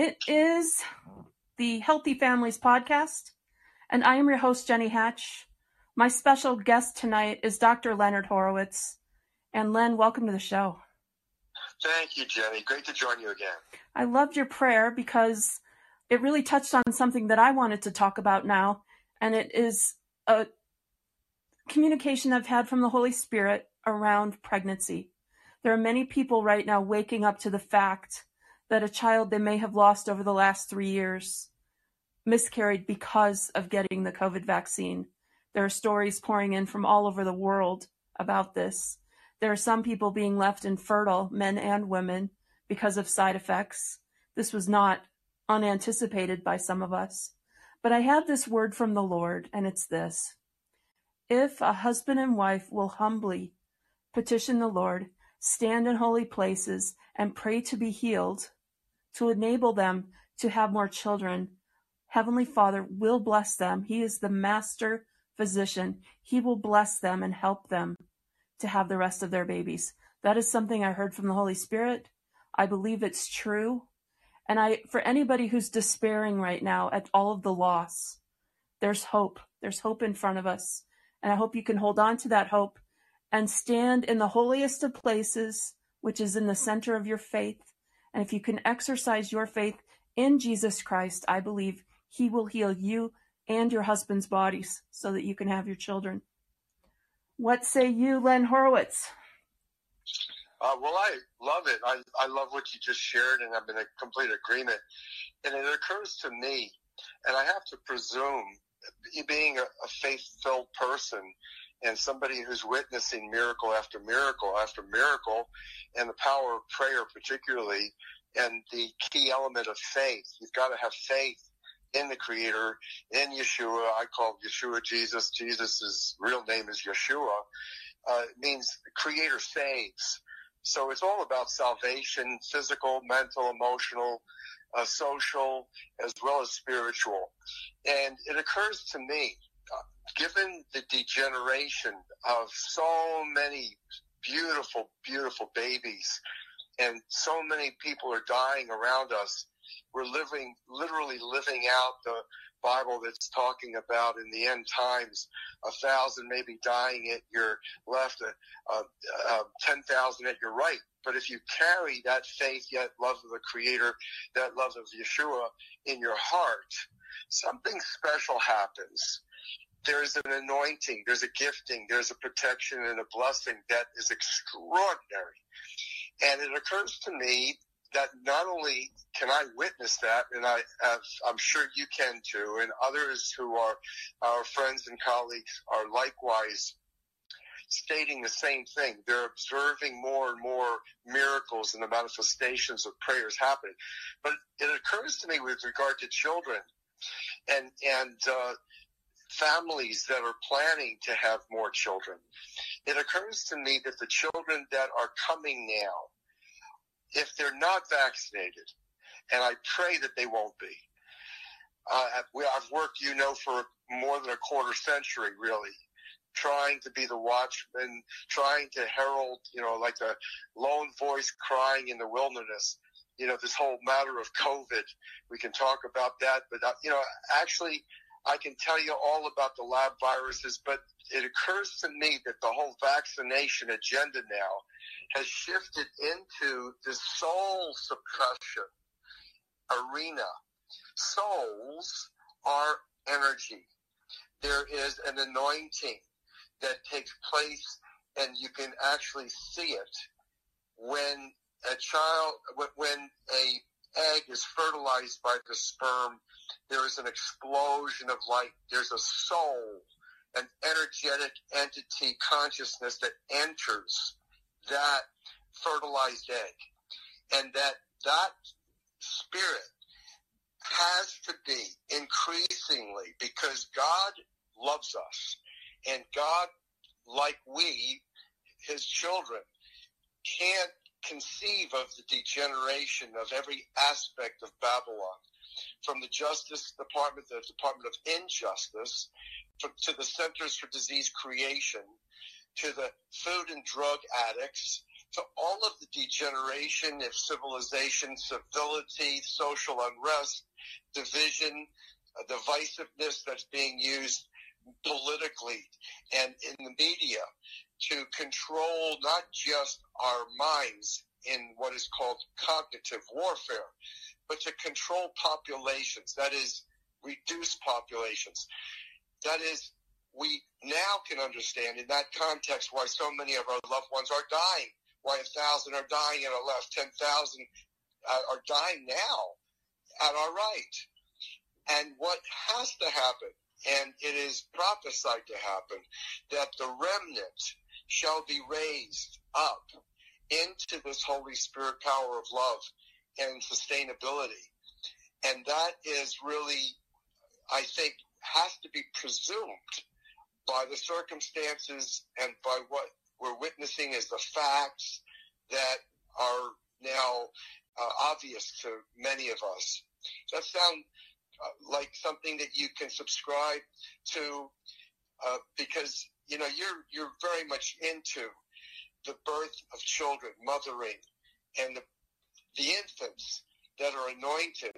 It is the Healthy Families Podcast, and I am your host, Jenny Hatch. My special guest tonight is Dr. Leonard Horowitz. And Len, welcome to the show. Thank you, Jenny. Great to join you again. I loved your prayer because it really touched on something that I wanted to talk about now, and it is a communication I've had from the Holy Spirit around pregnancy. There are many people right now waking up to the fact that a child they may have lost over the last three years miscarried because of getting the COVID vaccine. There are stories pouring in from all over the world about this. There are some people being left infertile, men and women, because of side effects. This was not unanticipated by some of us. But I have this word from the Lord, and it's this If a husband and wife will humbly petition the Lord, stand in holy places, and pray to be healed, to enable them to have more children, Heavenly Father will bless them. He is the master physician. He will bless them and help them to have the rest of their babies. That is something I heard from the Holy Spirit. I believe it's true. And I, for anybody who's despairing right now at all of the loss, there's hope. There's hope in front of us. And I hope you can hold on to that hope and stand in the holiest of places, which is in the center of your faith. And if you can exercise your faith in Jesus Christ, I believe he will heal you and your husband's bodies so that you can have your children. What say you, Len Horowitz? Uh, well, I love it. I, I love what you just shared, and I'm in a complete agreement. And it occurs to me, and I have to presume, being a, a faith filled person and somebody who's witnessing miracle after miracle after miracle, and the power of prayer, particularly, and the key element of faith. You've got to have faith in the Creator, in Yeshua. I call Yeshua Jesus. Jesus' real name is Yeshua. Uh, it means Creator saves. So it's all about salvation, physical, mental, emotional, uh, social, as well as spiritual. And it occurs to me, given the degeneration of so many beautiful, beautiful babies, and so many people are dying around us, we're living, literally living out the Bible that's talking about in the end times, a thousand maybe dying at your left, uh, uh, uh, 10,000 at your right. But if you carry that faith, yet love of the Creator, that love of Yeshua in your heart, something special happens. There's an anointing, there's a gifting, there's a protection and a blessing that is extraordinary. And it occurs to me that not only can I witness that, and I have, I'm sure you can too, and others who are our friends and colleagues are likewise stating the same thing. They're observing more and more miracles and the manifestations of prayers happening. But it occurs to me with regard to children and and uh, families that are planning to have more children. It occurs to me that the children that are coming now if they're not vaccinated, and I pray that they won't be. Uh, I've worked, you know, for more than a quarter century, really, trying to be the watchman, trying to herald, you know, like the lone voice crying in the wilderness. You know, this whole matter of COVID, we can talk about that, but, uh, you know, actually, I can tell you all about the lab viruses, but it occurs to me that the whole vaccination agenda now has shifted into the soul suppression arena. Souls are energy. There is an anointing that takes place and you can actually see it when a child, when a egg is fertilized by the sperm, there is an explosion of light. There's a soul, an energetic entity consciousness that enters that fertilized egg. And that that spirit has to be increasingly because God loves us and God, like we, his children, can't conceive of the degeneration of every aspect of Babylon, from the Justice Department, the Department of Injustice, to the Centers for Disease Creation, to the food and drug addicts, to all of the degeneration of civilization, civility, social unrest, division, uh, divisiveness that's being used politically and in the media to control not just our minds in what is called cognitive warfare, but to control populations, that is, reduce populations. That is, we now can understand in that context why so many of our loved ones are dying, why a thousand are dying at our left, 10,000 uh, are dying now at our right. And what has to happen, and it is prophesied to happen, that the remnant shall be raised up into this Holy Spirit power of love and sustainability. And that is really, I think, has to be presumed by the circumstances and by what we're witnessing as the facts that are now uh, obvious to many of us. That sound uh, like something that you can subscribe to? Uh, because you know you're you're very much into the birth of children, mothering, and the, the infants that are anointed.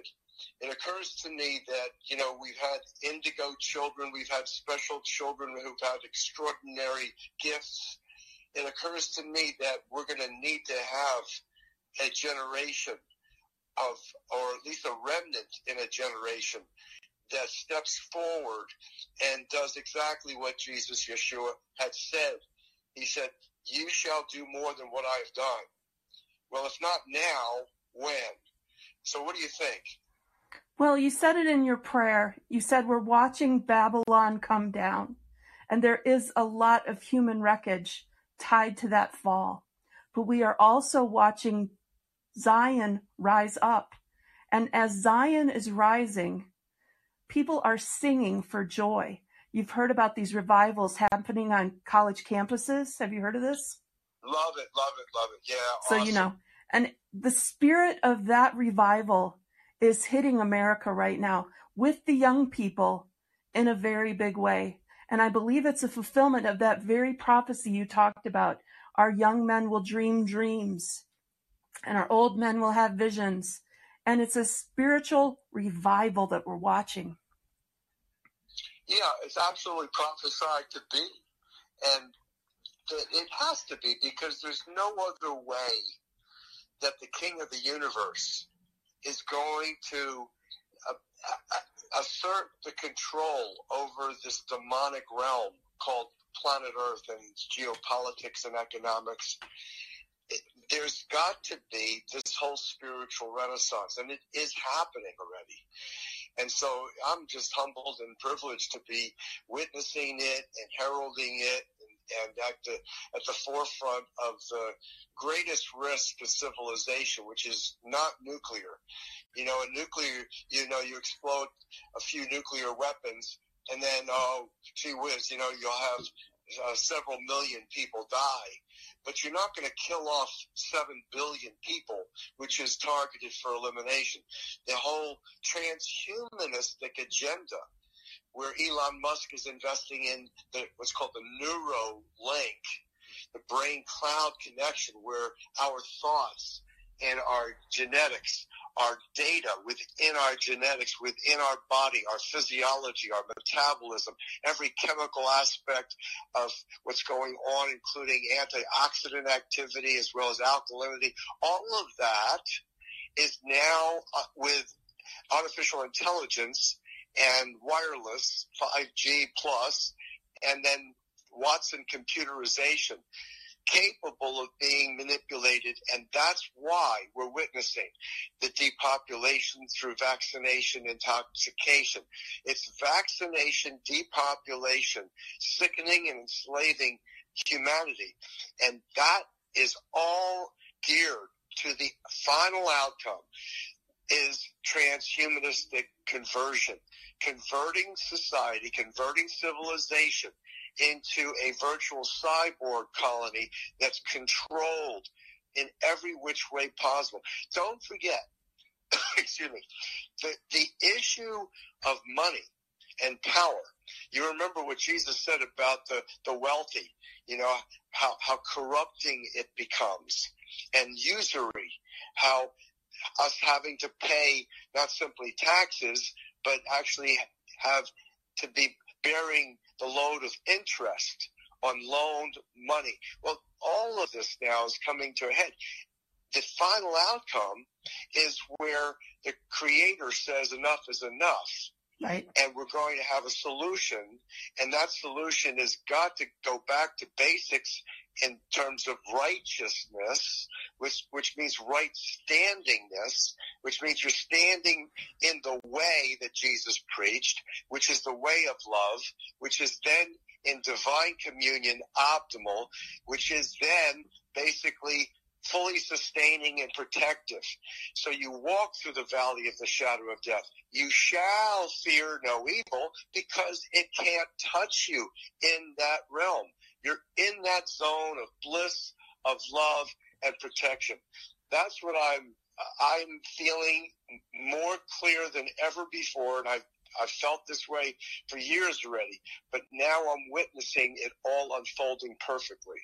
It occurs to me that, you know, we've had indigo children, we've had special children who've had extraordinary gifts. It occurs to me that we're going to need to have a generation of, or at least a remnant in a generation that steps forward and does exactly what Jesus Yeshua had said. He said, you shall do more than what I've done. Well, if not now, when? So what do you think? Well, you said it in your prayer. You said we're watching Babylon come down, and there is a lot of human wreckage tied to that fall. But we are also watching Zion rise up. And as Zion is rising, people are singing for joy. You've heard about these revivals happening on college campuses. Have you heard of this? Love it, love it, love it. Yeah. So, awesome. you know, and the spirit of that revival is hitting America right now with the young people in a very big way. And I believe it's a fulfillment of that very prophecy you talked about. Our young men will dream dreams and our old men will have visions. And it's a spiritual revival that we're watching. Yeah, it's absolutely prophesied to be. And it has to be because there's no other way that the king of the universe is going to uh, uh, assert the control over this demonic realm called planet Earth and geopolitics and economics. There's got to be this whole spiritual renaissance, and it is happening already. And so I'm just humbled and privileged to be witnessing it and heralding it and, at the at the forefront of the greatest risk to civilization, which is not nuclear. You know, a nuclear, you know, you explode a few nuclear weapons, and then oh, gee whiz, you know, you'll have uh, several million people die but you're not going to kill off 7 billion people, which is targeted for elimination. The whole transhumanistic agenda, where Elon Musk is investing in the, what's called the Neuralink, the brain cloud connection, where our thoughts and our genetics our data within our genetics, within our body, our physiology, our metabolism, every chemical aspect of what's going on, including antioxidant activity as well as alkalinity. All of that is now uh, with artificial intelligence and wireless 5G plus, and then Watson computerization capable of being manipulated. And that's why we're witnessing the depopulation through vaccination intoxication. It's vaccination, depopulation, sickening and enslaving humanity. And that is all geared to the final outcome is transhumanistic conversion, converting society, converting civilization into a virtual cyborg colony that's controlled in every which way possible. Don't forget, excuse me, the, the issue of money and power. You remember what Jesus said about the, the wealthy, you know, how, how corrupting it becomes and usury, how us having to pay not simply taxes, but actually have to be bearing the load of interest on loaned money. Well, all of this now is coming to a head. The final outcome is where the creator says enough is enough. Right. And we're going to have a solution. And that solution has got to go back to basics in terms of righteousness, which, which means right standingness, which means you're standing in the way that Jesus preached, which is the way of love, which is then in divine communion optimal, which is then basically fully sustaining and protective. So you walk through the valley of the shadow of death. You shall fear no evil because it can't touch you in that realm. You're in that zone of bliss, of love, and protection. That's what I'm I'm feeling more clear than ever before, and I've I've felt this way for years already, but now I'm witnessing it all unfolding perfectly.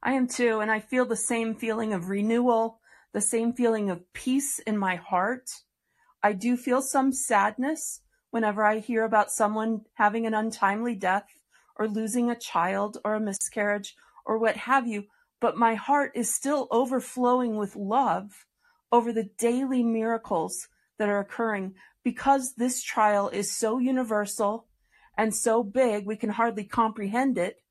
I am too, and I feel the same feeling of renewal, the same feeling of peace in my heart. I do feel some sadness whenever I hear about someone having an untimely death or losing a child or a miscarriage or what have you, but my heart is still overflowing with love over the daily miracles that are occurring because this trial is so universal and so big we can hardly comprehend it,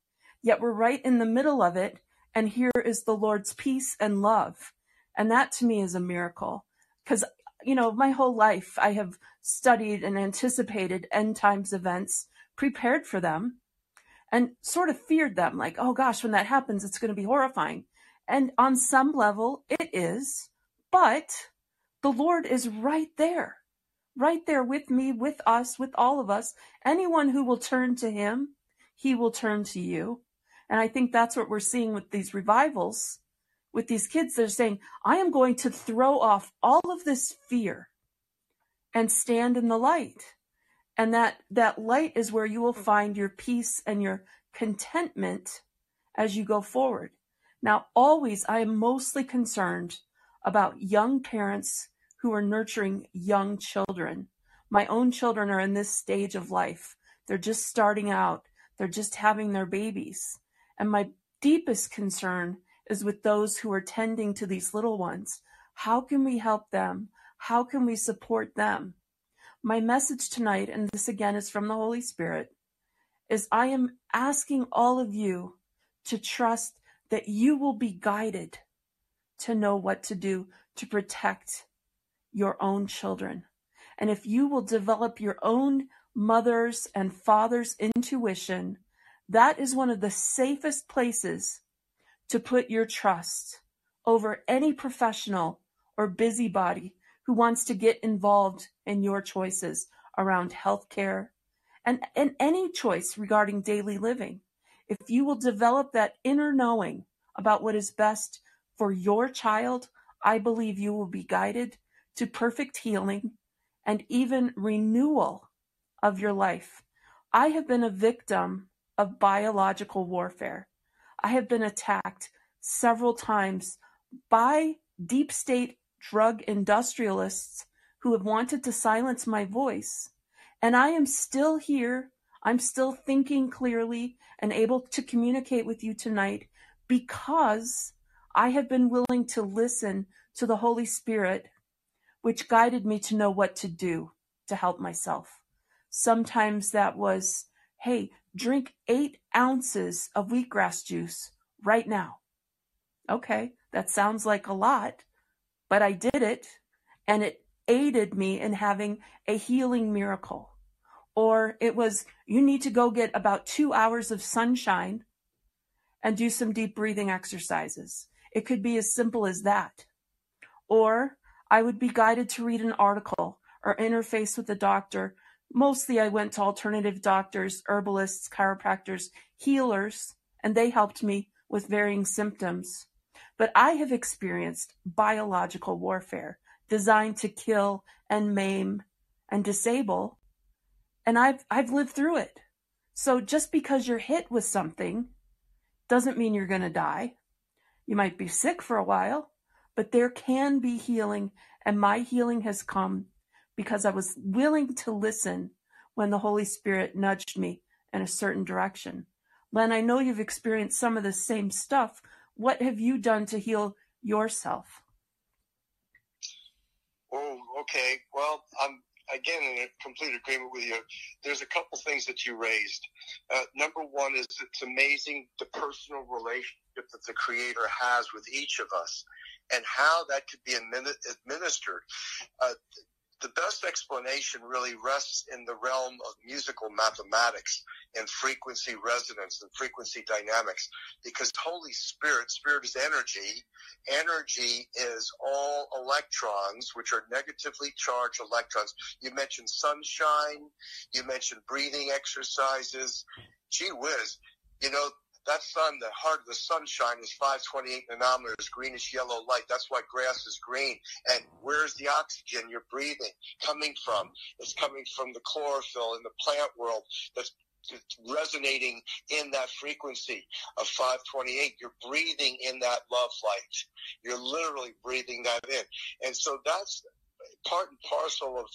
yet we're right in the middle of it, and here is the Lord's peace and love. And that to me is a miracle. Because, you know, my whole life I have studied and anticipated end times events, prepared for them, and sort of feared them like, oh gosh, when that happens, it's going to be horrifying. And on some level, it is, but the Lord is right there, right there with me, with us, with all of us. Anyone who will turn to Him, He will turn to you. And I think that's what we're seeing with these revivals, with these kids. They're saying, I am going to throw off all of this fear and stand in the light. And that, that light is where you will mm. find your peace and your contentment as you go forward. Now, always, I am mostly concerned about young parents who are nurturing young children. My own children are in this stage of life. They're just starting out. They're just having their babies. And my deepest concern is with those who are tending to these little ones. How can we help them? How can we support them? My message tonight, and this again is from the Holy Spirit, is I am asking all of you to trust that you will be guided to know what to do to protect your own children. And if you will develop your own mother's and father's intuition, that is one of the safest places to put your trust over any professional or busybody who wants to get involved in your choices around healthcare and, and any choice regarding daily living. If you will develop that inner knowing about what is best for your child, I believe you will be guided to perfect healing and even renewal of your life. I have been a victim of biological warfare. I have been attacked several times by deep state drug industrialists who have wanted to silence my voice. And I am still here. I'm still thinking clearly and able to communicate with you tonight because I have been willing to listen to the Holy Spirit, which guided me to know what to do to help myself. Sometimes that was, hey, drink eight ounces of wheatgrass juice right now. Okay, that sounds like a lot, but I did it and it aided me in having a healing miracle. Or it was, you need to go get about two hours of sunshine and do some deep breathing exercises. It could be as simple as that. Or I would be guided to read an article or interface with a doctor. Mostly I went to alternative doctors, herbalists, chiropractors, healers, and they helped me with varying symptoms. But I have experienced biological warfare designed to kill and maim and disable. And I've I've lived through it. So just because you're hit with something doesn't mean you're going to die. You might be sick for a while, but there can be healing and my healing has come because I was willing to listen when the Holy Spirit nudged me in a certain direction. Len, I know you've experienced some of the same stuff. What have you done to heal yourself? Oh, okay. Well, I'm again in complete agreement with you. There's a couple things that you raised. Uh, number one is it's amazing the personal relationship that the Creator has with each of us, and how that could be administered. Uh, the best explanation really rests in the realm of musical mathematics and frequency resonance and frequency dynamics because Holy Spirit, Spirit is energy. Energy is all electrons, which are negatively charged electrons. You mentioned sunshine. You mentioned breathing exercises. Gee whiz. You know, that sun, the heart of the sunshine is 528 nanometers, greenish yellow light. That's why grass is green. And where's the oxygen you're breathing coming from? It's coming from the chlorophyll in the plant world that's resonating in that frequency of 528. You're breathing in that love light. You're literally breathing that in. And so that's part and parcel of,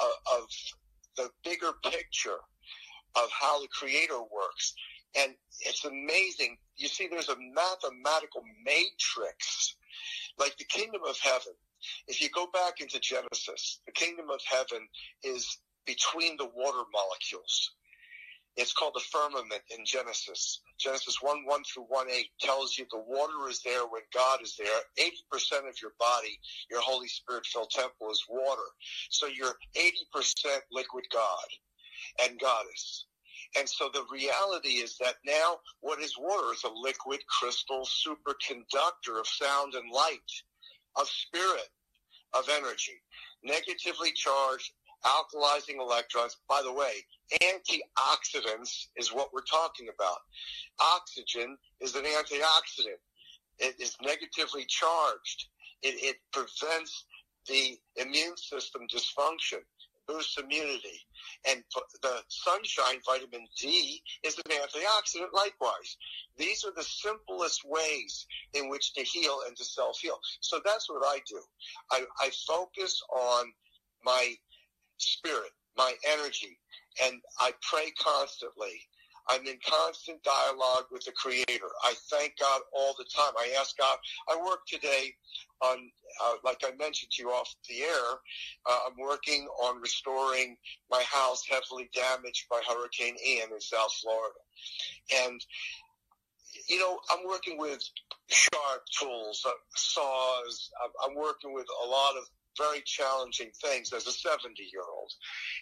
of, of the bigger picture of how the creator works. And it's amazing. You see, there's a mathematical matrix, like the kingdom of heaven. If you go back into Genesis, the kingdom of heaven is between the water molecules. It's called the firmament in Genesis. Genesis 1 1 through 1 8 tells you the water is there when God is there. 80% of your body, your Holy Spirit filled temple is water. So you're 80% liquid God and goddess. And so the reality is that now what is water is a liquid crystal superconductor of sound and light, of spirit, of energy, negatively charged, alkalizing electrons. By the way, antioxidants is what we're talking about. Oxygen is an antioxidant. It is negatively charged. It, it prevents the immune system dysfunction boosts immunity. And the sunshine, vitamin D, is an antioxidant likewise. These are the simplest ways in which to heal and to self heal. So that's what I do. I, I focus on my spirit, my energy, and I pray constantly. I'm in constant dialogue with the Creator. I thank God all the time. I ask God. I work today on, uh, like I mentioned to you off the air, uh, I'm working on restoring my house heavily damaged by Hurricane Ian in South Florida. And, you know, I'm working with sharp tools, uh, saws. I'm, I'm working with a lot of very challenging things as a 70 year old.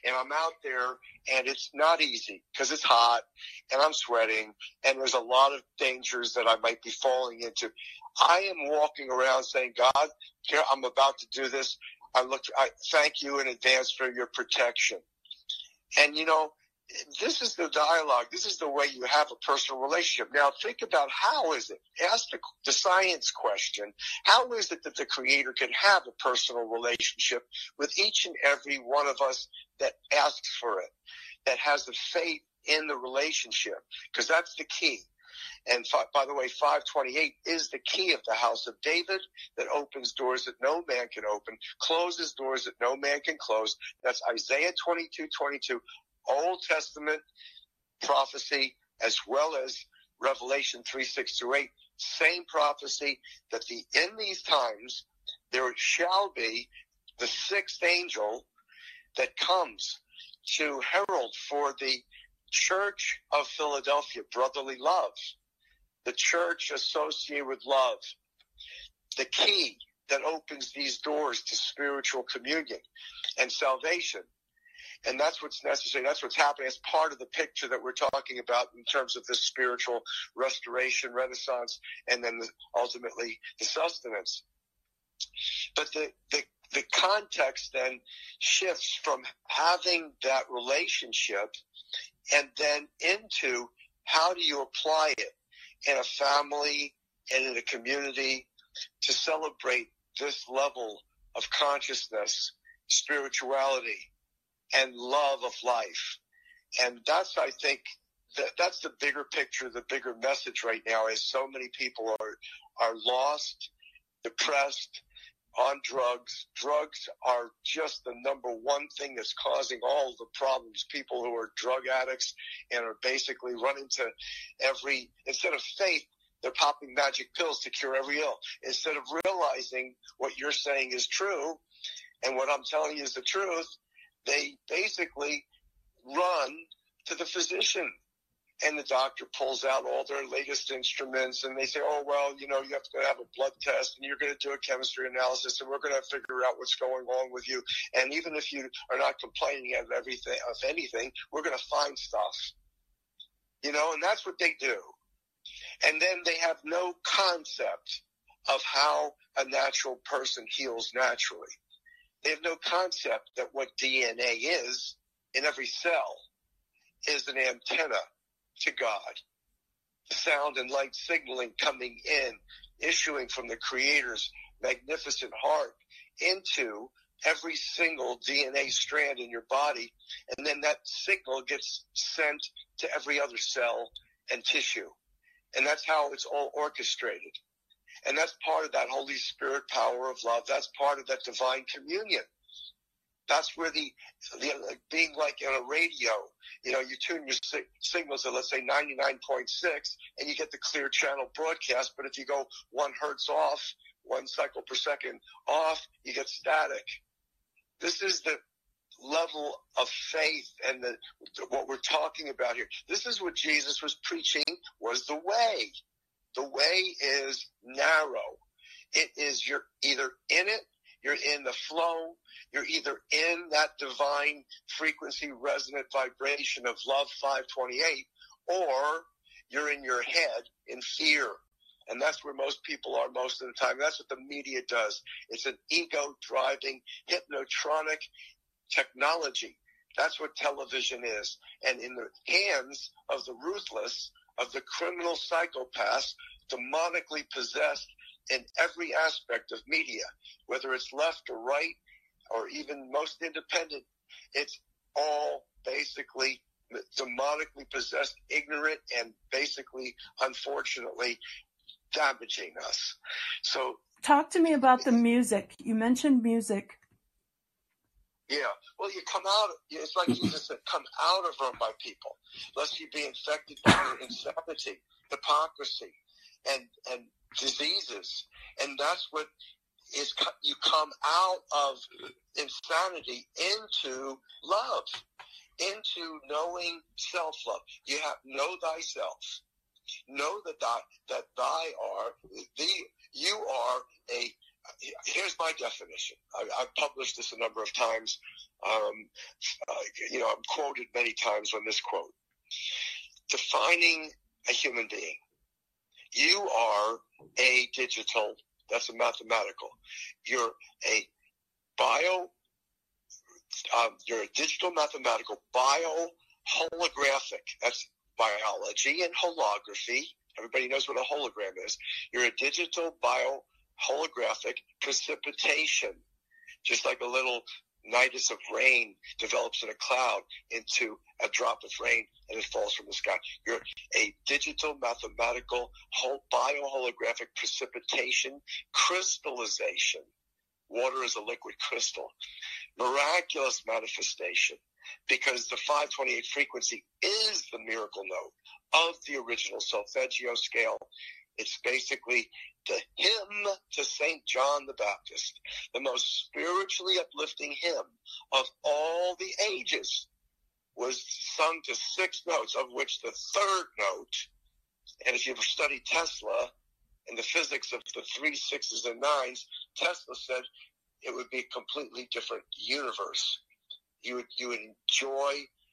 And I'm out there and it's not easy because it's hot and I'm sweating and there's a lot of dangers that I might be falling into. I am walking around saying, God, here I'm about to do this. I look, I thank you in advance for your protection. And you know, this is the dialogue. This is the way you have a personal relationship. Now think about how is it? Ask the, the science question. How is it that the creator can have a personal relationship with each and every one of us that asks for it, that has the faith in the relationship? Because that's the key. And by the way, 528 is the key of the house of David that opens doors that no man can open, closes doors that no man can close. That's Isaiah 22, 22, Old Testament prophecy as well as Revelation 3, 6 through 8. Same prophecy that the, in these times, there shall be the sixth angel that comes to herald for the church of Philadelphia, brotherly love the church associated with love, the key that opens these doors to spiritual communion and salvation. And that's what's necessary. That's what's happening as part of the picture that we're talking about in terms of this spiritual restoration, renaissance, and then ultimately the sustenance. But the, the, the context then shifts from having that relationship and then into how do you apply it? in a family and in a community to celebrate this level of consciousness, spirituality, and love of life. And that's, I think, that, that's the bigger picture, the bigger message right now is so many people are, are lost, depressed, on drugs. Drugs are just the number one thing that's causing all the problems. People who are drug addicts and are basically running to every, instead of faith, they're popping magic pills to cure every ill. Instead of realizing what you're saying is true and what I'm telling you is the truth, they basically run to the physician and the doctor pulls out all their latest instruments and they say, oh, well, you know, you have to have a blood test and you're going to do a chemistry analysis and we're going to figure out what's going on with you. And even if you are not complaining of everything, of anything, we're going to find stuff. You know, and that's what they do. And then they have no concept of how a natural person heals naturally. They have no concept that what DNA is in every cell is an antenna to God. The Sound and light signaling coming in, issuing from the Creator's magnificent heart into every single DNA strand in your body. And then that signal gets sent to every other cell and tissue. And that's how it's all orchestrated. And that's part of that Holy Spirit power of love. That's part of that divine communion. That's where the, the being like on a radio, you know, you tune your signals at let's say 99.6 and you get the clear channel broadcast. But if you go one hertz off, one cycle per second off, you get static. This is the level of faith and the, what we're talking about here. This is what Jesus was preaching was the way. The way is narrow. It is you're either in it you're in the flow. You're either in that divine frequency resonant vibration of love 528 or you're in your head in fear. And that's where most people are most of the time. That's what the media does. It's an ego driving hypnotronic technology. That's what television is. And in the hands of the ruthless, of the criminal psychopaths, demonically possessed in every aspect of media, whether it's left or right or even most independent. It's all basically demonically possessed, ignorant, and basically, unfortunately, damaging us. So, talk to me about the music. You mentioned music. Yeah, well, you come out. It's like Jesus said, "Come out of them by people, lest you be infected by insanity, hypocrisy, and and diseases. And that's what is you come out of insanity into love, into knowing self love. You have know thyself. Know that thy, that thy are the you are a. Here's my definition. I, have published this a number of times. Um, uh, you know, I'm quoted many times on this quote. Defining a human being you are a digital, that's a mathematical. You're a bio, um, you're a digital mathematical bio holographic. That's biology and holography. Everybody knows what a hologram is. You're a digital bio holographic precipitation, just like a little nidus of rain develops in a cloud into a drop of rain and it falls from the sky. You're a digital mathematical bioholographic precipitation crystallization. Water is a liquid crystal. Miraculous manifestation because the 528 frequency is the miracle note of the original solfeggio scale. It's basically the hymn to St. John the Baptist, the most spiritually uplifting hymn of all the ages, was sung to six notes, of which the third note, and if you've studied Tesla and the physics of the three sixes and nines, Tesla said it would be a completely different universe. You would, you would enjoy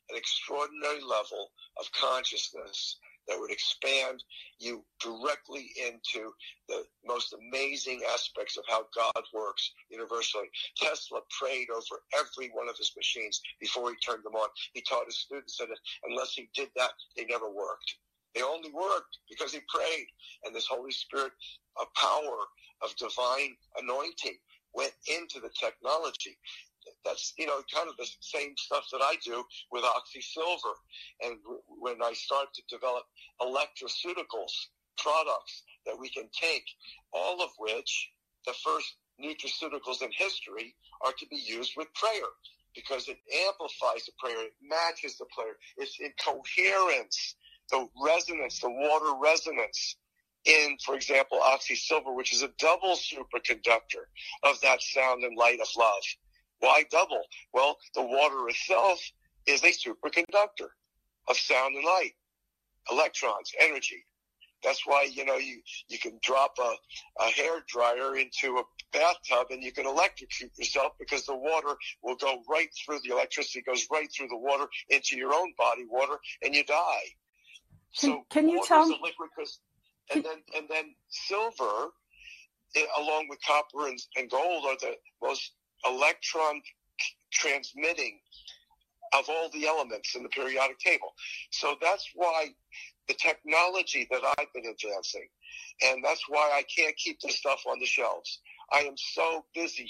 an extraordinary level of consciousness that would expand you directly into the most amazing aspects of how God works universally. Tesla prayed over every one of his machines before he turned them on. He taught his students that unless he did that, they never worked. They only worked because he prayed. And this Holy Spirit, a power of divine anointing went into the technology. That's you know kind of the same stuff that I do with oxy silver, and when I start to develop electroceuticals products that we can take, all of which the first nutraceuticals in history are to be used with prayer because it amplifies the prayer, it matches the prayer, it's in coherence, the resonance, the water resonance in, for example, oxy silver, which is a double superconductor of that sound and light of love. Why double? Well, the water itself is a superconductor of sound and light, electrons, energy. That's why, you know, you, you can drop a, a hair dryer into a bathtub and you can electrocute yourself because the water will go right through, the electricity goes right through the water into your own body water and you die. Can, so can you tell me? Liquid, and then, and then silver, along with copper and, and gold are the most electron transmitting of all the elements in the periodic table. So that's why the technology that I've been advancing, and that's why I can't keep this stuff on the shelves. I am so busy,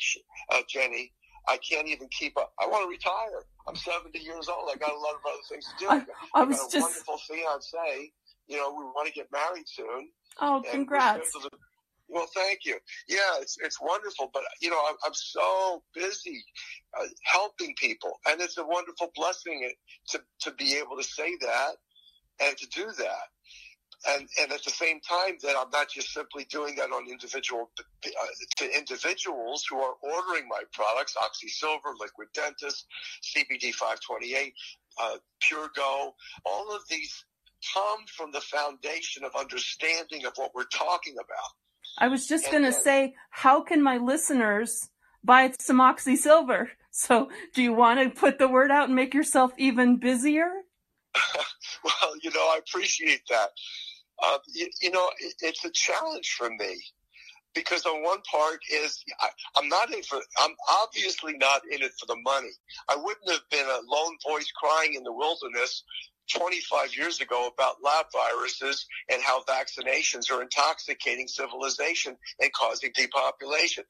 uh, Jenny. I can't even keep up. I want to retire. I'm 70 years old. I got a lot of other things to do. I, I, I got a just... wonderful fiance. You know, we want to get married soon. Oh, congrats. Well, thank you. Yeah, it's it's wonderful, but you know, I'm, I'm so busy uh, helping people, and it's a wonderful blessing to to be able to say that and to do that. And, and at the same time that I'm not just simply doing that on individual uh, to individuals who are ordering my products, OxySilver, Liquid Dentist, CBD 528, uh, Pure Go, all of these come from the foundation of understanding of what we're talking about. I was just going to say, how can my listeners buy some OxySilver? So do you want to put the word out and make yourself even busier? well, you know, I appreciate that. Uh, you, you, know, it, it's a challenge for me because on one part is I, I'm not in for I'm obviously not in it for the money. I wouldn't have been a lone voice crying in the wilderness 25 years ago about lab viruses and how vaccinations are intoxicating civilization and causing depopulation.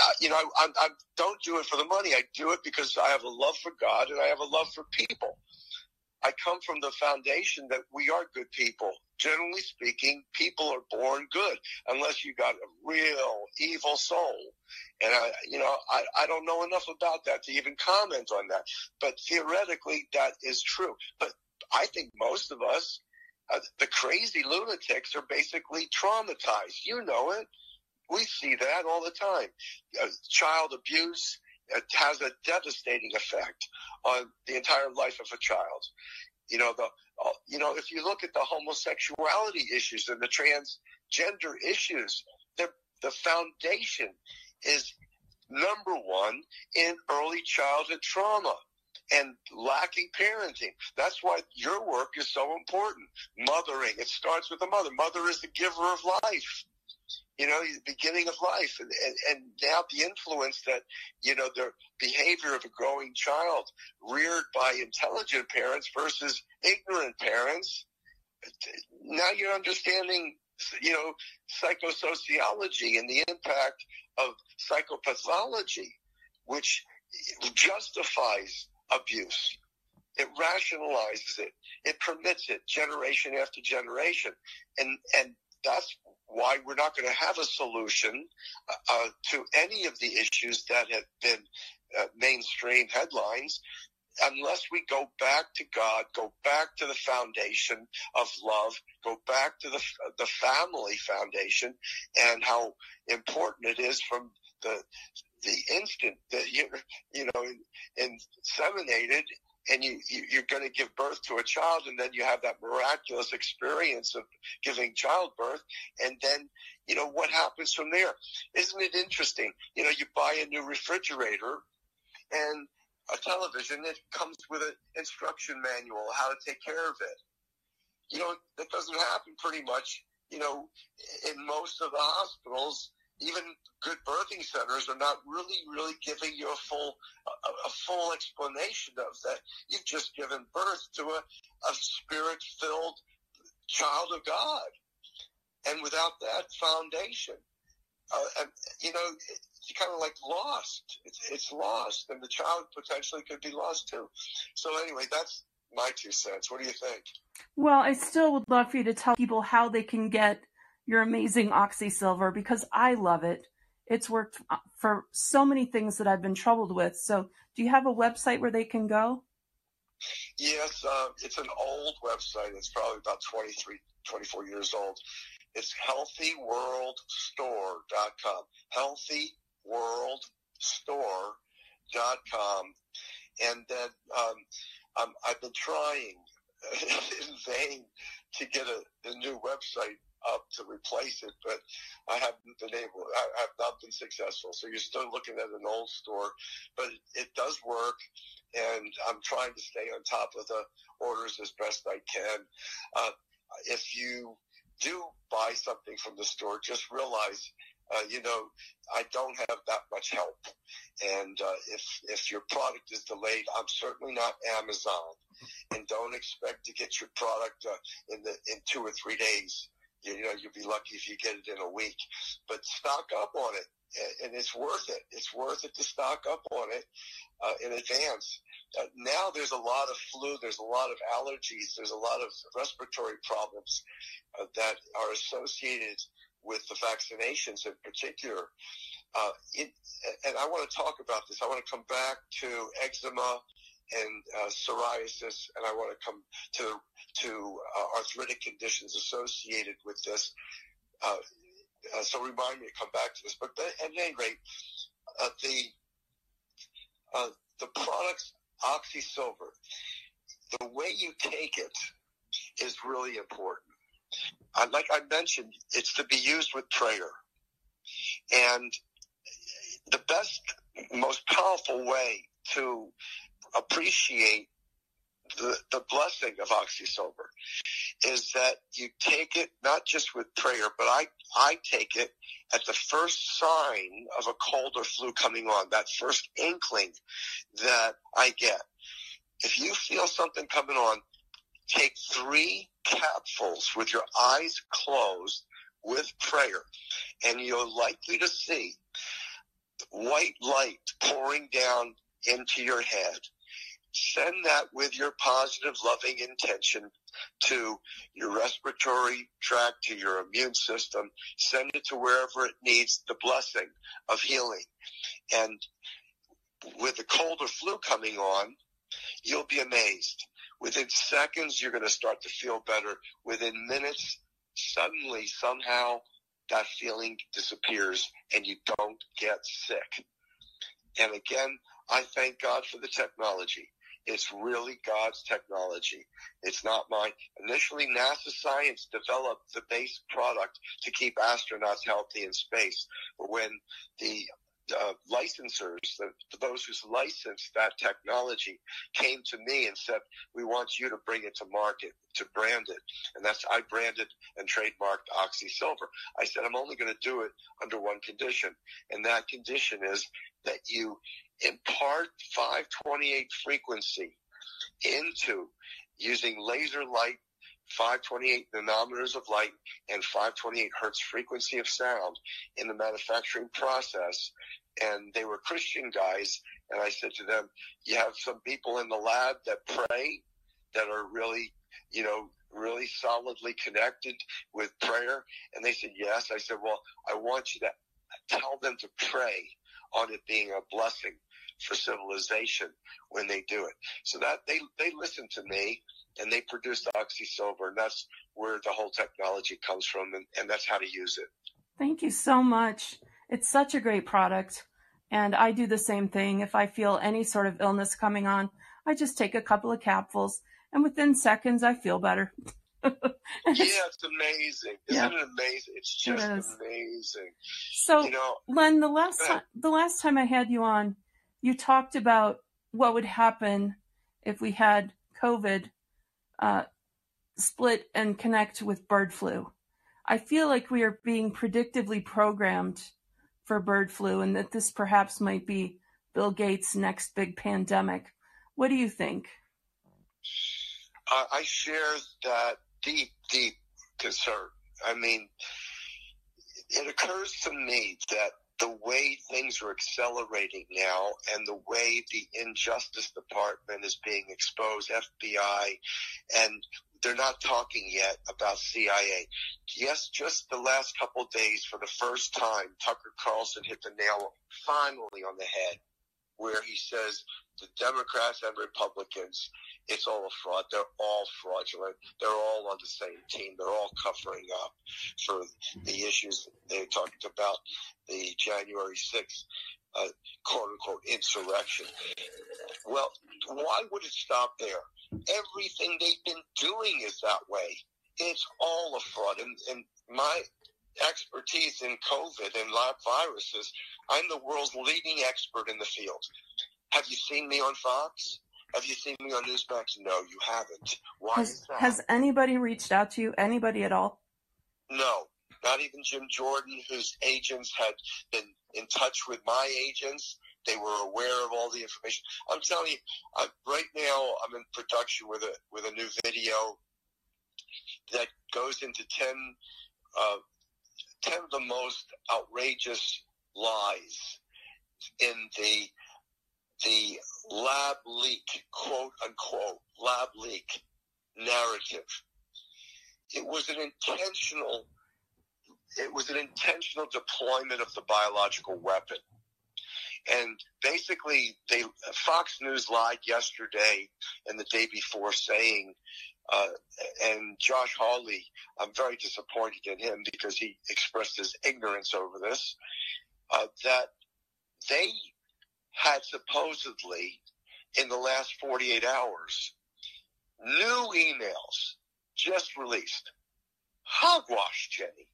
Uh, you know, I, I, I don't do it for the money. I do it because I have a love for God and I have a love for people. I come from the foundation that we are good people. Generally speaking, people are born good unless you got a real evil soul. And I, you know, I, I don't know enough about that to even comment on that. But theoretically, that is true. But I think most of us, uh, the crazy lunatics, are basically traumatized. You know it. We see that all the time. Uh, child abuse has a devastating effect on the entire life of a child. You know, the, uh, you know, if you look at the homosexuality issues and the transgender issues, the, the foundation is number one in early childhood trauma and lacking parenting. That's why your work is so important. Mothering. It starts with the mother. Mother is the giver of life. You know, the beginning of life. And, and, and now the influence that, you know, the behavior of a growing child reared by intelligent parents versus ignorant parents. Now you're understanding, you know, psychosociology and the impact of psychopathology, which justifies abuse. It rationalizes it. It permits it generation after generation. And, and that's why we're not going to have a solution uh, uh, to any of the issues that have been uh, mainstream headlines unless we go back to God, go back to the foundation of love, go back to the the family foundation, and how important it is from the the instant that you're, you know, inseminated and you, you are going to give birth to a child and then you have that miraculous experience of giving childbirth and then you know what happens from there? Isn't it interesting? You know you buy a new refrigerator and a television it comes with an instruction manual how to take care of it. You know that doesn't happen pretty much you know in most of the hospitals even good birthing centers are not really, really giving you a full, a, a full explanation of that. You've just given birth to a, a spirit filled child of God. And without that foundation, uh, and, you know, it's kind of like lost. It's, it's lost, and the child potentially could be lost too. So anyway, that's my two cents. What do you think? Well, I still would love for you to tell people how they can get your amazing Oxy Silver because I love it. It's worked uh, for so many things that I've been troubled with. So, do you have a website where they can go? Yes, uh, it's an old website. It's probably about 23, 24 years old. It's healthyworldstore.com. Healthyworldstore.com. And then um, um, I've been trying in vain to get a, a new website up to replace it, but I haven't been able, I have not been successful. So you're still looking at an old store, but it, it does work and I'm trying to stay on top of the orders as best I can. Uh, if you do buy something from the store, just realize, uh, you know, I don't have that much help. And uh, if if your product is delayed, I'm certainly not Amazon, and don't expect to get your product uh, in the in two or three days. You, know, you'll be lucky if you get it in a week. But stock up on it and it's worth it. It's worth it to stock up on it uh, in advance. Uh, now there's a lot of flu, there's a lot of allergies, there's a lot of respiratory problems uh, that are associated with the vaccinations in particular. Uh, it, and I want to talk about this. I want to come back to eczema and uh, psoriasis, and I want to come to to uh, arthritic conditions associated with this. Uh, uh, so remind me to come back to this. But at any rate, uh, the uh, the products Oxy Silver, the way you take it is really important. Like I mentioned, it's to be used with prayer, and the best, most powerful way to appreciate the, the blessing of Oxy Silver is that you take it not just with prayer, but I, I take it at the first sign of a cold or flu coming on, that first inkling that I get. If you feel something coming on, take three capfuls with your eyes closed with prayer, and you're likely to see white light pouring down into your head send that with your positive, loving intention to your respiratory tract, to your immune system. Send it to wherever it needs the blessing of healing. And with the cold or flu coming on, you'll be amazed. Within seconds, you're going to start to feel better. Within minutes, suddenly, somehow, that feeling disappears and you don't get sick. And again, I thank God for the technology. It's really God's technology. It's not mine. Initially, NASA science developed the base product to keep astronauts healthy in space. But when the uh, licensors, the, those who licensed that technology, came to me and said, "We want you to bring it to market, to brand it." And that's I branded and trademarked Oxy Silver. I said, "I'm only going to do it under one condition, and that condition is that you impart 528 frequency into using laser light 528 nanometers of light and 528 hertz frequency of sound in the manufacturing process. And they were Christian guys. And I said to them, you have some people in the lab that pray that are really, you know, really solidly connected with prayer. And they said, yes. I said, well, I want you to tell them to pray on it being a blessing for civilization when they do it. So that they, they listen to me and they produce the Oxy Silver and that's where the whole technology comes from and, and that's how to use it. Thank you so much. It's such a great product. And I do the same thing. If I feel any sort of illness coming on, I just take a couple of capfuls and within seconds I feel better. yeah, it's amazing. Isn't yeah. it amazing? It's just it amazing. So, you know, Len, the last time, the last time I had you on, you talked about what would happen if we had COVID uh, split and connect with bird flu. I feel like we are being predictively programmed for bird flu and that this perhaps might be Bill Gates' next big pandemic. What do you think? Uh, I share that deep, deep concern. I mean, it occurs to me that the way things are accelerating now and the way the Injustice Department is being exposed, FBI, and they're not talking yet about CIA. Yes, just the last couple days, for the first time, Tucker Carlson hit the nail finally on the head, where he says the Democrats and Republicans, it's all a fraud. They're all fraudulent. They're all on the same team. They're all covering up for the issues they talked about the January 6th, uh, quote unquote, insurrection. Well, why would it stop there? Everything they've been doing is that way. It's all a fraud. And, and my expertise in COVID and viruses, I'm the world's leading expert in the field. Have you seen me on Fox? Have you seen me on Newsmax? No, you haven't. Why has, has anybody reached out to you? Anybody at all? No, not even Jim Jordan, whose agents had been in touch with my agents. They were aware of all the information. I'm telling you, I, right now I'm in production with a with a new video that goes into 10, uh, 10 of the most outrageous lies in the the lab leak, quote unquote, lab leak narrative. It was an intentional, it was an intentional deployment of the biological weapon. And basically, they Fox News lied yesterday and the day before, saying, uh, and Josh Hawley, I'm very disappointed in him because he expressed his ignorance over this. Uh, that they had supposedly in the last 48 hours new emails just released. Hogwash, Jenny.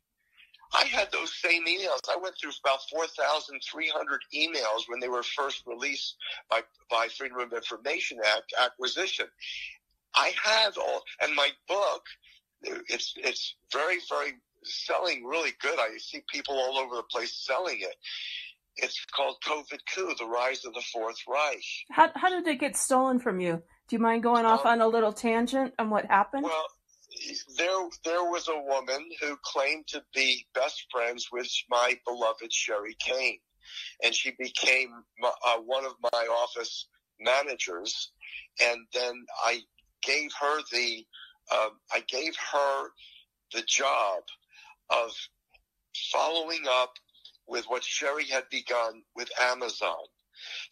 I had those same emails. I went through about 4,300 emails when they were first released by, by Freedom of Information Act acquisition. I have all, and my book, it's, it's very, very selling really good. I see people all over the place selling it. It's called COVID Coup, the rise of the Fourth Reich. How, how did it get stolen from you? Do you mind going off um, on a little tangent on what happened? Well, there there was a woman who claimed to be best friends with my beloved Sherri Kane, and she became my, uh, one of my office managers. And then I gave her the um, I gave her the job of following up with what Sherri had begun with Amazon.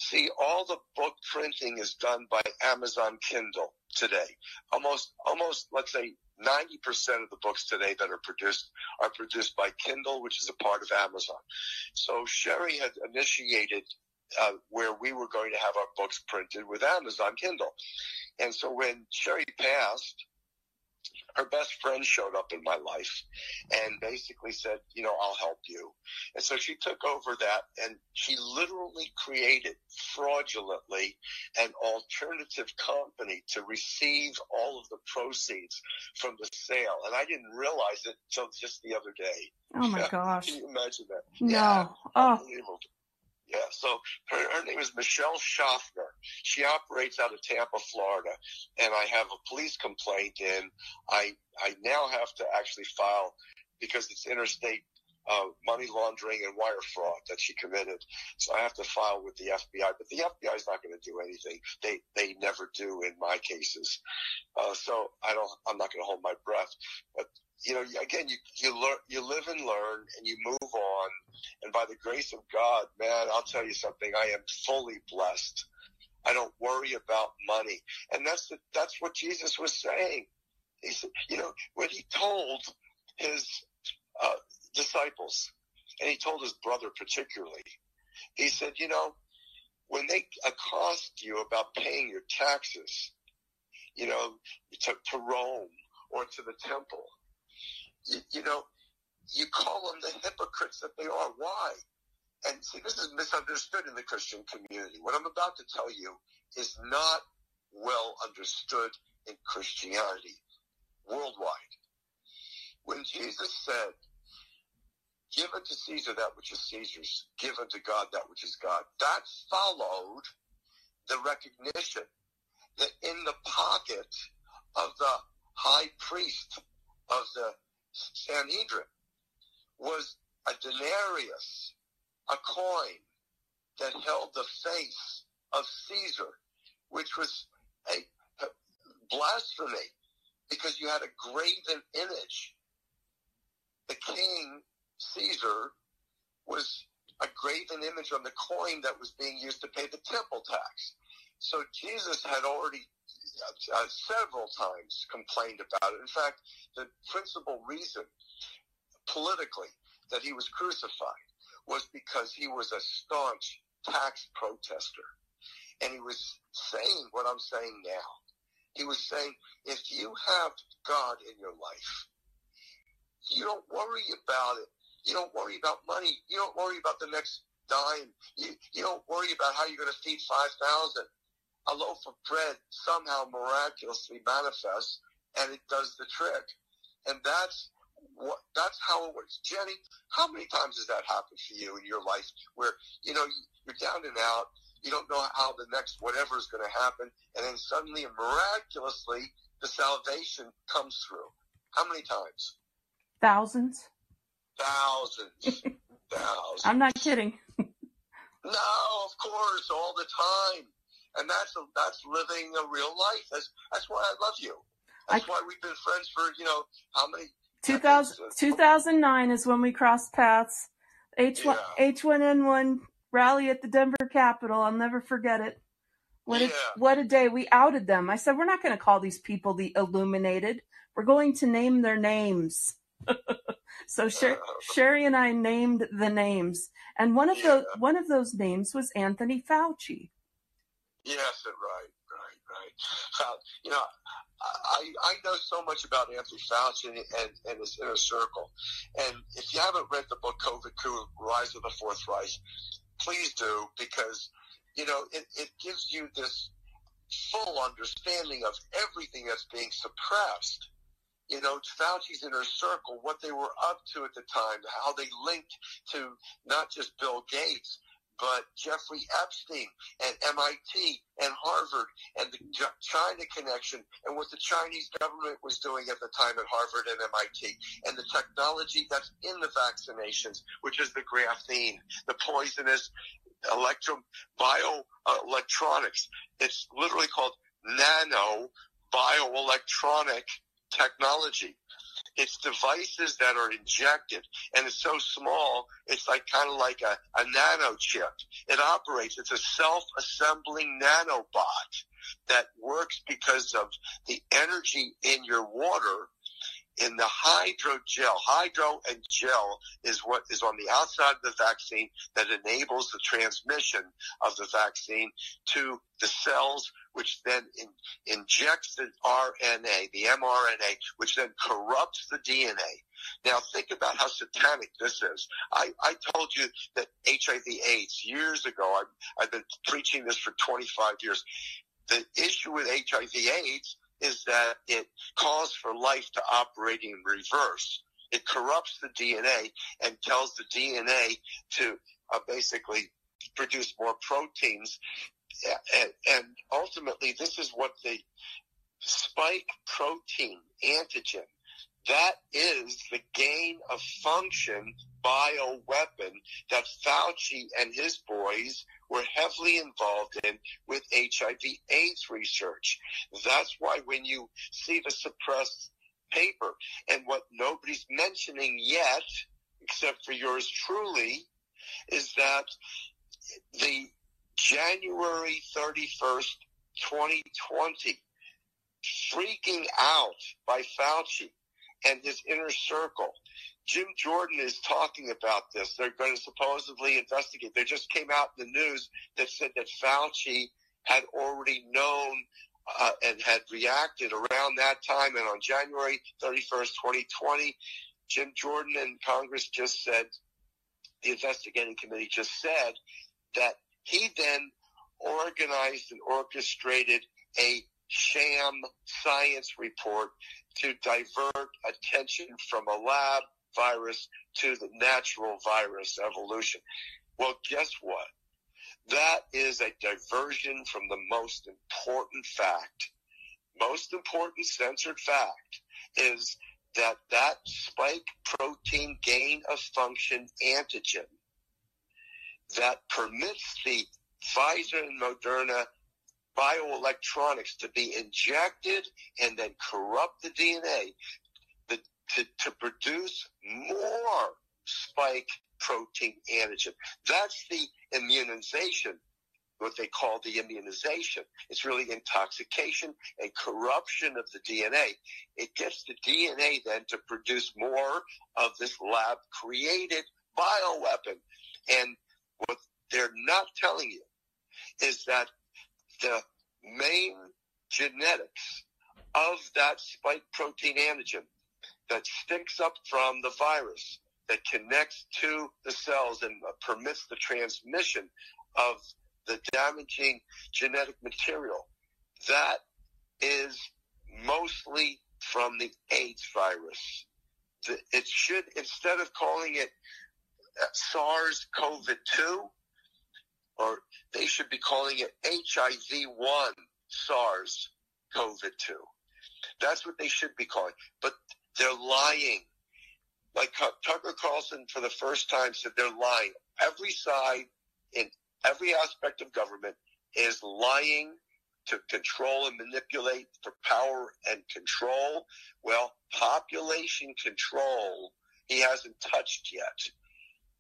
See, all the book printing is done by Amazon Kindle today. Almost, almost, let's say 90% of the books today that are produced are produced by Kindle, which is a part of Amazon. So Sherri had initiated uh, where we were going to have our books printed with Amazon Kindle. And so when Sherri passed, her best friend showed up in my life and basically said, you know, I'll help you. And so she took over that and she literally created fraudulently an alternative company to receive all of the proceeds from the sale. And I didn't realize it until just the other day. Oh my gosh. Can you imagine that? No. Yeah, oh. Yeah, so her, her name is Michelle Schaffner. She operates out of Tampa, Florida, and I have a police complaint in. I I now have to actually file because it's interstate uh, money laundering and wire fraud that she committed. So I have to file with the FBI, but the FBI is not going to do anything. They they never do in my cases. Uh, so I don't. I'm not going to hold my breath. But you know, again, you you learn, you live and learn, and you move on. And by the grace of God, man, I'll tell you something. I am fully blessed. I don't worry about money, and that's the, that's what Jesus was saying. He said, you know, when he told his uh, disciples, and he told his brother particularly, he said, you know, when they accost you about paying your taxes, you know, to, to Rome or to the temple, you, you know, you call them the hypocrites that they are. Why? And see, this is misunderstood in the Christian community. What I'm about to tell you is not well understood in Christianity worldwide. When Jesus said, give unto Caesar that which is Caesar's, give unto God that which is God, that followed the recognition that in the pocket of the high priest of the Sanhedrin was a denarius, a coin that held the face of Caesar, which was a blasphemy because you had a graven image. The king, Caesar, was a graven image on the coin that was being used to pay the temple tax. So Jesus had already uh, several times complained about it. In fact, the principal reason politically that he was crucified was because he was a staunch tax protester. And he was saying what I'm saying now. He was saying, if you have God in your life, you don't worry about it. You don't worry about money. You don't worry about the next dime. You, you don't worry about how you're going to feed 5,000. A loaf of bread somehow miraculously manifests and it does the trick. And that's what, that's how it works. Jenny, how many times has that happened for you in your life where, you know, you're down and out, you don't know how the next whatever is going to happen, and then suddenly and miraculously the salvation comes through. How many times? Thousands. Thousands. Thousands. I'm not kidding. no, of course, all the time. And that's a, that's living a real life. That's that's why I love you. That's I, why we've been friends for you know how many 2000, 2009 is when we crossed paths. H1, yeah. H1N1 rally at the Denver Capitol. I'll never forget it. What yeah. a, what a day. We outed them. I said, we're not going to call these people the illuminated. We're going to name their names. so Sher- uh, Sherri and I named the names. And one of yeah. those, one of those names was Anthony Fauci. Yes, right, right, right. Uh, you know, I, I know so much about Anthony Fauci and, and, and, his inner circle. And if you haven't read the book COVID Coup, Rise of the Fourth Reich, please do because, you know, it, it gives you this full understanding of everything that's being suppressed. You know, Fauci's inner circle, what they were up to at the time, how they linked to not just Bill Gates, but Jeffrey Epstein and MIT and Harvard and the China connection and what the Chinese government was doing at the time at Harvard and MIT and the technology that's in the vaccinations, which is the graphene, the poisonous electro bioelectronics. It's literally called nano bioelectronic technology. It's devices that are injected and it's so small, it's like kind of like a, a nano chip. It operates, it's a self-assembling nanobot that works because of the energy in your water in the hydrogel. Hydro and gel is what is on the outside of the vaccine that enables the transmission of the vaccine to the cells, which then in, injects the RNA, the mRNA, which then corrupts the DNA. Now think about how satanic this is. I, I told you that HIV AIDS years ago, I've, I've been preaching this for 25 years. The issue with HIV AIDS is that it calls for life to operate in reverse. It corrupts the DNA and tells the DNA to uh, basically produce more proteins. And, and ultimately, this is what the spike protein antigen that is the gain of function bioweapon that Fauci and his boys were heavily involved in with HIV AIDS research. That's why when you see the suppressed paper and what nobody's mentioning yet, except for yours truly, is that the January 31st, 2020, freaking out by Fauci and his inner circle. Jim Jordan is talking about this. They're going to supposedly investigate. There just came out in the news that said that Fauci had already known uh, and had reacted around that time. And on January 31st, 2020, Jim Jordan and Congress just said, the investigating committee just said that he then organized and orchestrated a sham science report to divert attention from a lab virus to the natural virus evolution. Well, guess what? That is a diversion from the most important fact. Most important censored fact is that that spike protein gain of function antigen that permits the Pfizer and Moderna bioelectronics to be injected and then corrupt the DNA the, to, to produce more spike protein antigen. That's the immunization, what they call the immunization. It's really intoxication and corruption of the DNA. It gets the DNA then to produce more of this lab created bioweapon. And what they're not telling you is that the main genetics of that spike protein antigen that sticks up from the virus that connects to the cells and permits the transmission of the damaging genetic material. That is mostly from the AIDS virus. It should, instead of calling it SARS CoV 2, or they should be calling it HIV 1 SARS COVID-2. That's what they should be calling. But they're lying. Like Tucker Carlson, for the first time, said they're lying. Every side in every aspect of government is lying to control and manipulate for power and control. Well, population control, he hasn't touched yet.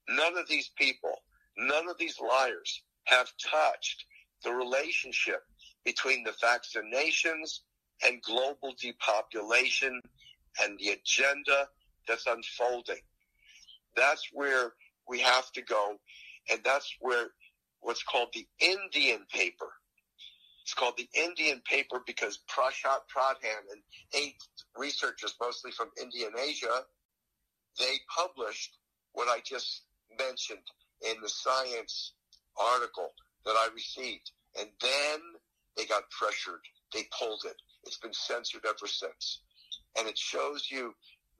None of these people, none of these liars have touched the relationship between the vaccinations and global depopulation and the agenda that's unfolding. That's where we have to go. And that's where what's called the Indian paper. It's called the Indian paper because Prashant Pradhan and eight researchers, mostly from India and Asia, they published what I just mentioned in the science article that I received. And then they got pressured. They pulled it. It's been censored ever since. And it shows you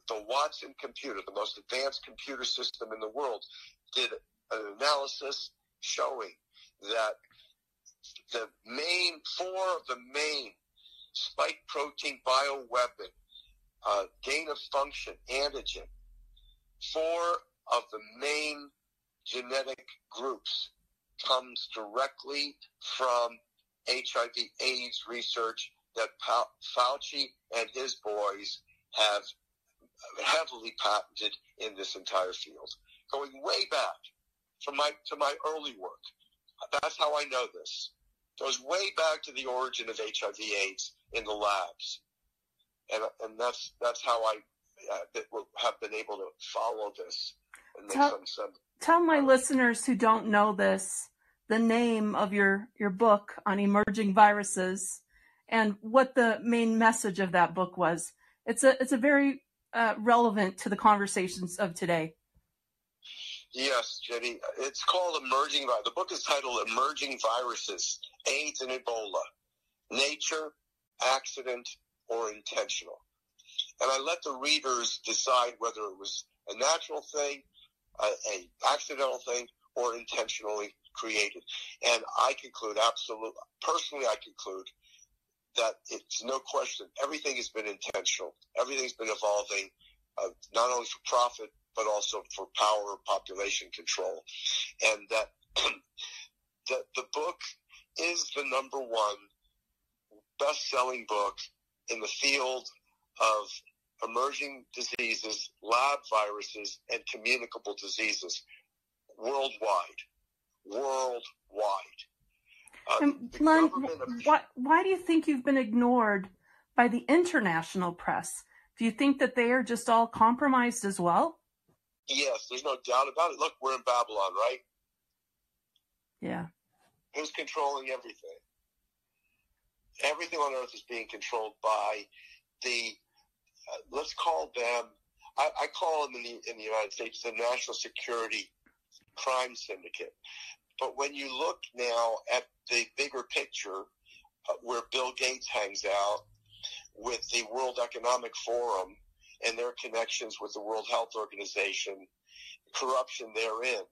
the Watson computer, the most advanced computer system in the world, did an analysis showing that the main, four of the main spike protein bioweapon, uh, gain of function antigen, four of the main genetic groups comes directly from HIV AIDS research that Fauci and his boys have heavily patented in this entire field. Going way back from my, to my early work, that's how I know this. Goes way back to the origin of HIV AIDS in the labs. And, and that's, that's how I uh, have been able to follow this and make tell, some sense. Tell my listeners who don't know this, the name of your, your book on emerging viruses and what the main message of that book was. It's a, it's a very uh, relevant to the conversations of today. Yes, Jenny. It's called Emerging. The book is titled Emerging Viruses, AIDS and Ebola, Nature, Accident, or Intentional. And I let the readers decide whether it was a natural thing, a, a accidental thing, or intentionally created. And I conclude, absolutely, personally, I conclude that it's no question. Everything has been intentional. Everything's been evolving, uh, not only for profit, but also for power, population control. And that the, the book is the number one best-selling book in the field of emerging diseases, lab viruses, and communicable diseases worldwide. Worldwide. Uh, Len, why, why do you think you've been ignored by the international press? Do you think that they are just all compromised as well? Yes, there's no doubt about it. Look, we're in Babylon, right? Yeah. Who's controlling everything? Everything on earth is being controlled by the, let's call them, I, I, call them in the, in the United States the National Security Crime Syndicate. But when you look now at the bigger picture, uh, where Bill Gates hangs out with the World Economic Forum and their connections with the World Health Organization, corruption therein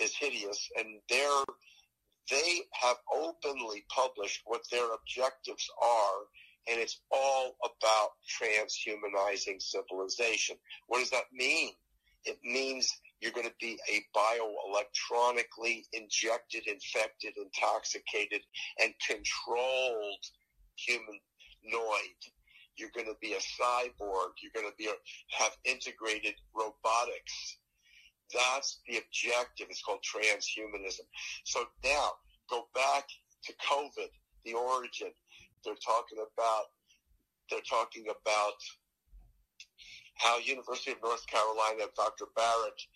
is hideous. And they're, they have openly published what their objectives are and it's all about transhumanizing civilization. What does that mean? It means you're going to be a bioelectronically injected, infected, intoxicated, and controlled humanoid. You're going to be a cyborg. You're going to be have integrated robotics. That's the objective. It's called transhumanism. So now go back to COVID, the origin. They're talking about they're talking about how University of North Carolina, Dr. Baric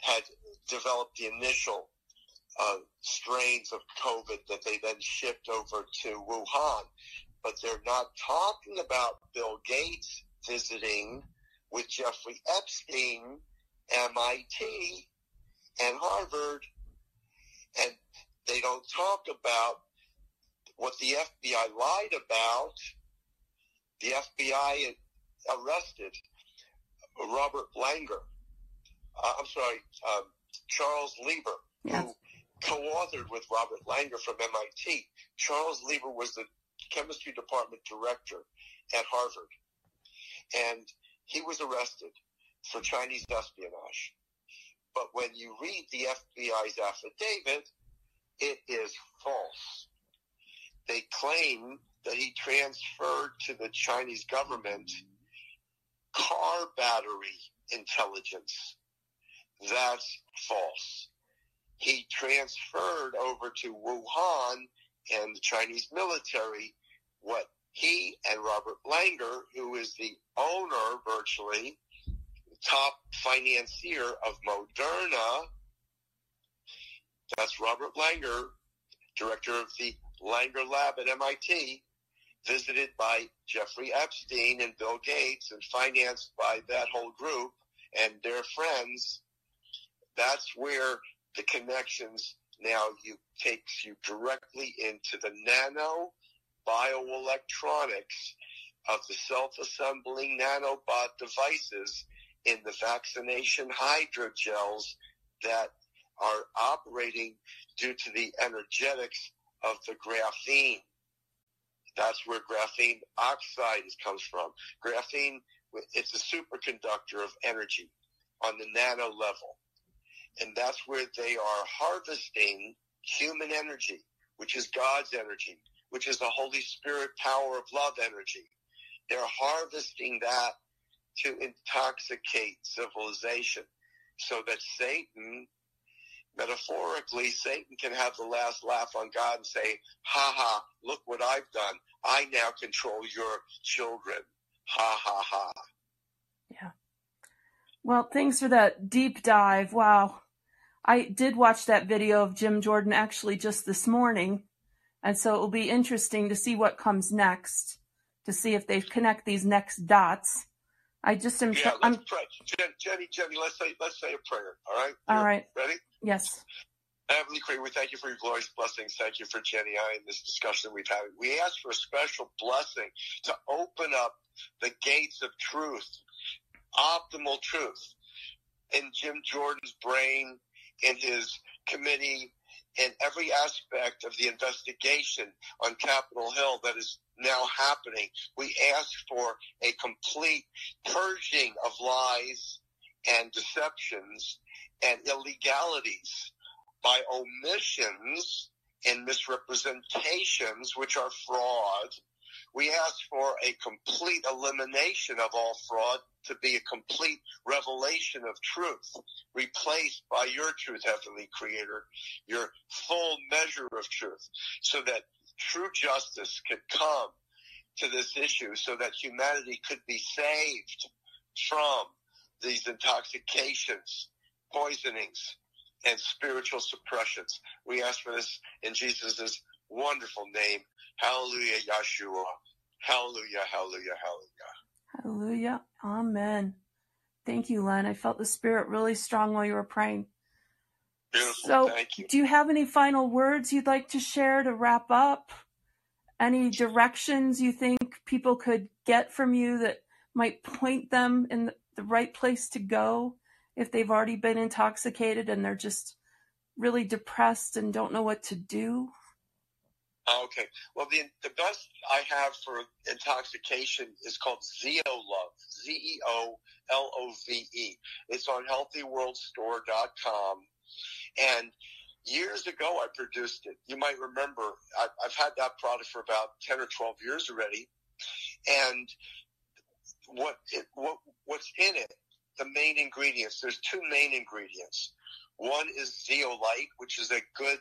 had developed the initial uh, strains of COVID that they then shipped over to Wuhan. But they're not talking about Bill Gates visiting with Jeffrey Epstein, MIT, and Harvard. And they don't talk about what the FBI lied about. The FBI arrested Robert Langer. Uh, I'm sorry, um, Charles Lieber, yes. who co-authored with Robert Langer from MIT. Charles Lieber was the chemistry department director at Harvard, and he was arrested for Chinese espionage. But when you read the FBI's affidavit, it is false. They claim that he transferred to the Chinese government car battery intelligence. That's false. He transferred over to Wuhan and the Chinese military what he and Robert Langer, who is the owner virtually, top financier of Moderna, that's Robert Langer, director of the Langer Lab at MIT, visited by Jeffrey Epstein and Bill Gates and financed by that whole group and their friends, that's where the connections now you takes you directly into the nano bioelectronics of the self-assembling nanobot devices in the vaccination hydrogels that are operating due to the energetics of the graphene. That's where graphene oxide comes from. Graphene, it's a superconductor of energy on the nano level. And that's where they are harvesting human energy, which is God's energy, which is the Holy Spirit power of love energy. They're harvesting that to intoxicate civilization so that Satan Metaphorically, Satan can have the last laugh on God and say, ha ha, look what I've done. I now control your children. Ha ha ha. Yeah. Well, thanks for that deep dive. Wow. I did watch that video of Jim Jordan actually just this morning. And so it will be interesting to see what comes next, to see if they connect these next dots. I just am. Yeah, let's I'm, pray. Jenny, Jenny, let's say let's say a prayer. All right. All right. Ready? Yes. Heavenly Creator, we thank you for your glorious blessings. Thank you for Jenny and I in this discussion we've had. We ask for a special blessing to open up the gates of truth, optimal truth in Jim Jordan's brain, in his committee, in every aspect of the investigation on Capitol Hill that is now happening. We ask for a complete purging of lies and deceptions and illegalities by omissions and misrepresentations, which are fraud. We ask for a complete elimination of all fraud to be a complete revelation of truth, replaced by your truth, Heavenly Creator, your full measure of truth, so that true justice could come to this issue, so that humanity could be saved from these intoxications, poisonings, and spiritual suppressions. We ask for this in Jesus' wonderful name. Hallelujah, Yeshua. Hallelujah, hallelujah, hallelujah. Hallelujah. Amen. Thank you, Len. I felt the Spirit really strong while you were praying. Beautiful. So, Thank you. do you have any final words you'd like to share to wrap up? Any directions you think people could get from you that might point them in the right place to go if they've already been intoxicated and they're just really depressed and don't know what to do? Okay. Well, the the best I have for intoxication is called Zeo Love. Z E O L O V E. It's on HealthyWorldStore.com, and years ago I produced it. You might remember I've, I've had that product for about ten or twelve years already, and what it, what what's in it? The main ingredients. There's two main ingredients. One is zeolite, which is a good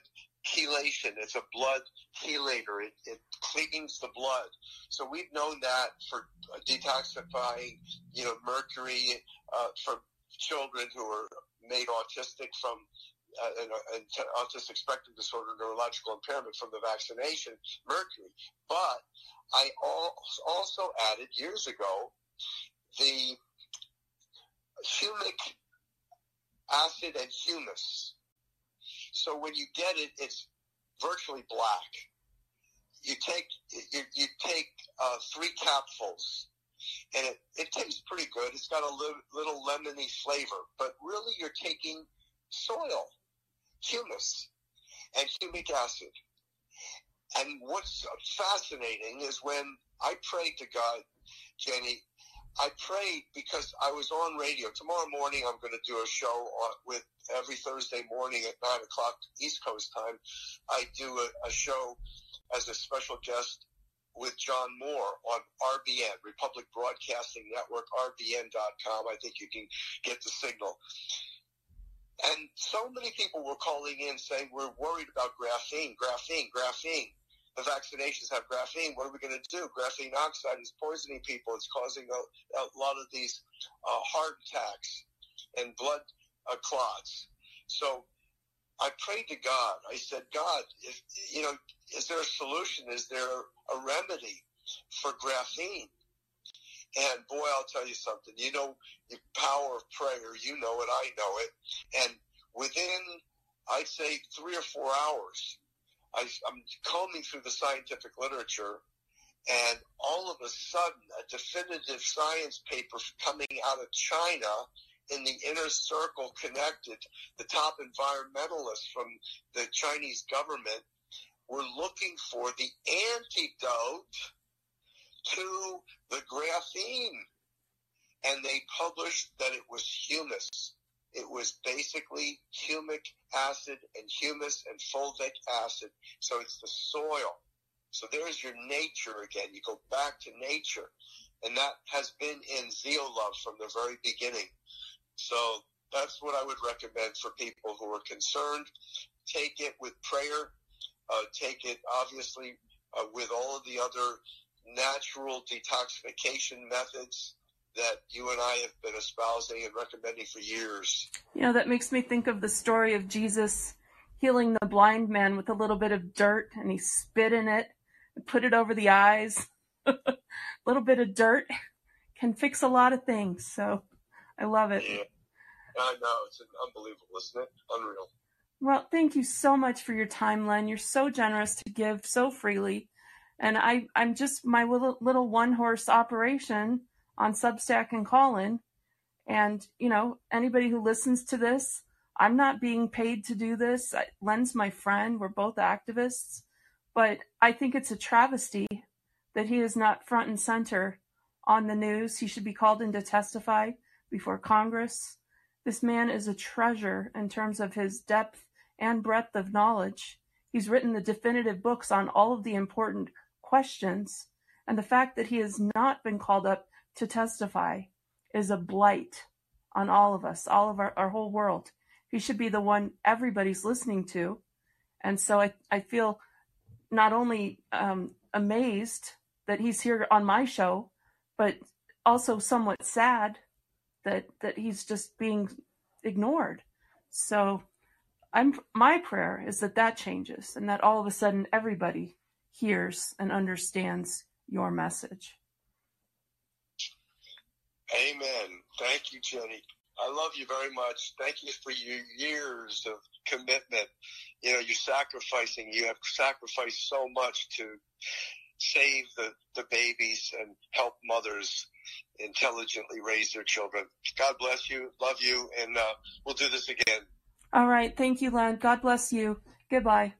chelation. It's a blood chelator. It, it cleans the blood. So we've known that for detoxifying, you know, mercury uh, from children who are made autistic from uh, an, an autistic spectrum disorder, neurological impairment from the vaccination, mercury. But I also added years ago the humic acid and humus so when you get it, it's virtually black. You take you, you take uh, three capfuls, and it, it tastes pretty good. It's got a little, little lemony flavor, but really you're taking soil, humus, and humic acid. And what's fascinating is when I prayed to God, Jenny, I prayed because I was on radio. Tomorrow morning, I'm going to do a show with every Thursday morning at nine o'clock East Coast time. I do a, a show as a special guest with John Moore on RBN, Republic Broadcasting Network, RBN.com. I think you can get the signal. And so many people were calling in saying, we're worried about graphene, graphene, graphene the vaccinations have graphene. What are we going to do? Graphene oxide is poisoning people. It's causing a, a lot of these uh, heart attacks and blood uh, clots. So I prayed to God. I said, God, if, you know, is there a solution? Is there a remedy for graphene? And boy, I'll tell you something. You know the power of prayer. You know it. I know it. And within, I'd say, three or four hours, I, I'm combing through the scientific literature, and all of a sudden, a definitive science paper coming out of China in the inner circle connected, the top environmentalists from the Chinese government were looking for the antidote to the graphene. And they published that it was humus. It was basically humic acid and humus and fulvic acid. So it's the soil. So there's your nature again. You go back to nature. And that has been in Zeolove from the very beginning. So that's what I would recommend for people who are concerned. Take it with prayer. Uh, take it, obviously, uh, with all of the other natural detoxification methods that you and I have been espousing and recommending for years. You know, that makes me think of the story of Jesus healing the blind man with a little bit of dirt and he spit in it and put it over the eyes. a little bit of dirt can fix a lot of things. So I love it. Yeah. I know. It's unbelievable, isn't it? Unreal. Well, thank you so much for your time, Len. You're so generous to give so freely. And I, I'm just my little, little one horse operation on Substack and Callin. And, you know, anybody who listens to this, I'm not being paid to do this. Len's my friend. We're both activists. But I think it's a travesty that he is not front and center on the news. He should be called in to testify before Congress. This man is a treasure in terms of his depth and breadth of knowledge. He's written the definitive books on all of the important questions. And the fact that he has not been called up to testify is a blight on all of us, all of our, our whole world. He should be the one everybody's listening to. And so I, I feel not only um, amazed that he's here on my show, but also somewhat sad that that he's just being ignored. So I'm my prayer is that that changes and that all of a sudden everybody hears and understands your message. Amen. Thank you, Jenny. I love you very much. Thank you for your years of commitment. You know, you're sacrificing. You have sacrificed so much to save the, the babies and help mothers intelligently raise their children. God bless you. Love you. And uh, we'll do this again. All right. Thank you, Len. God bless you. Goodbye.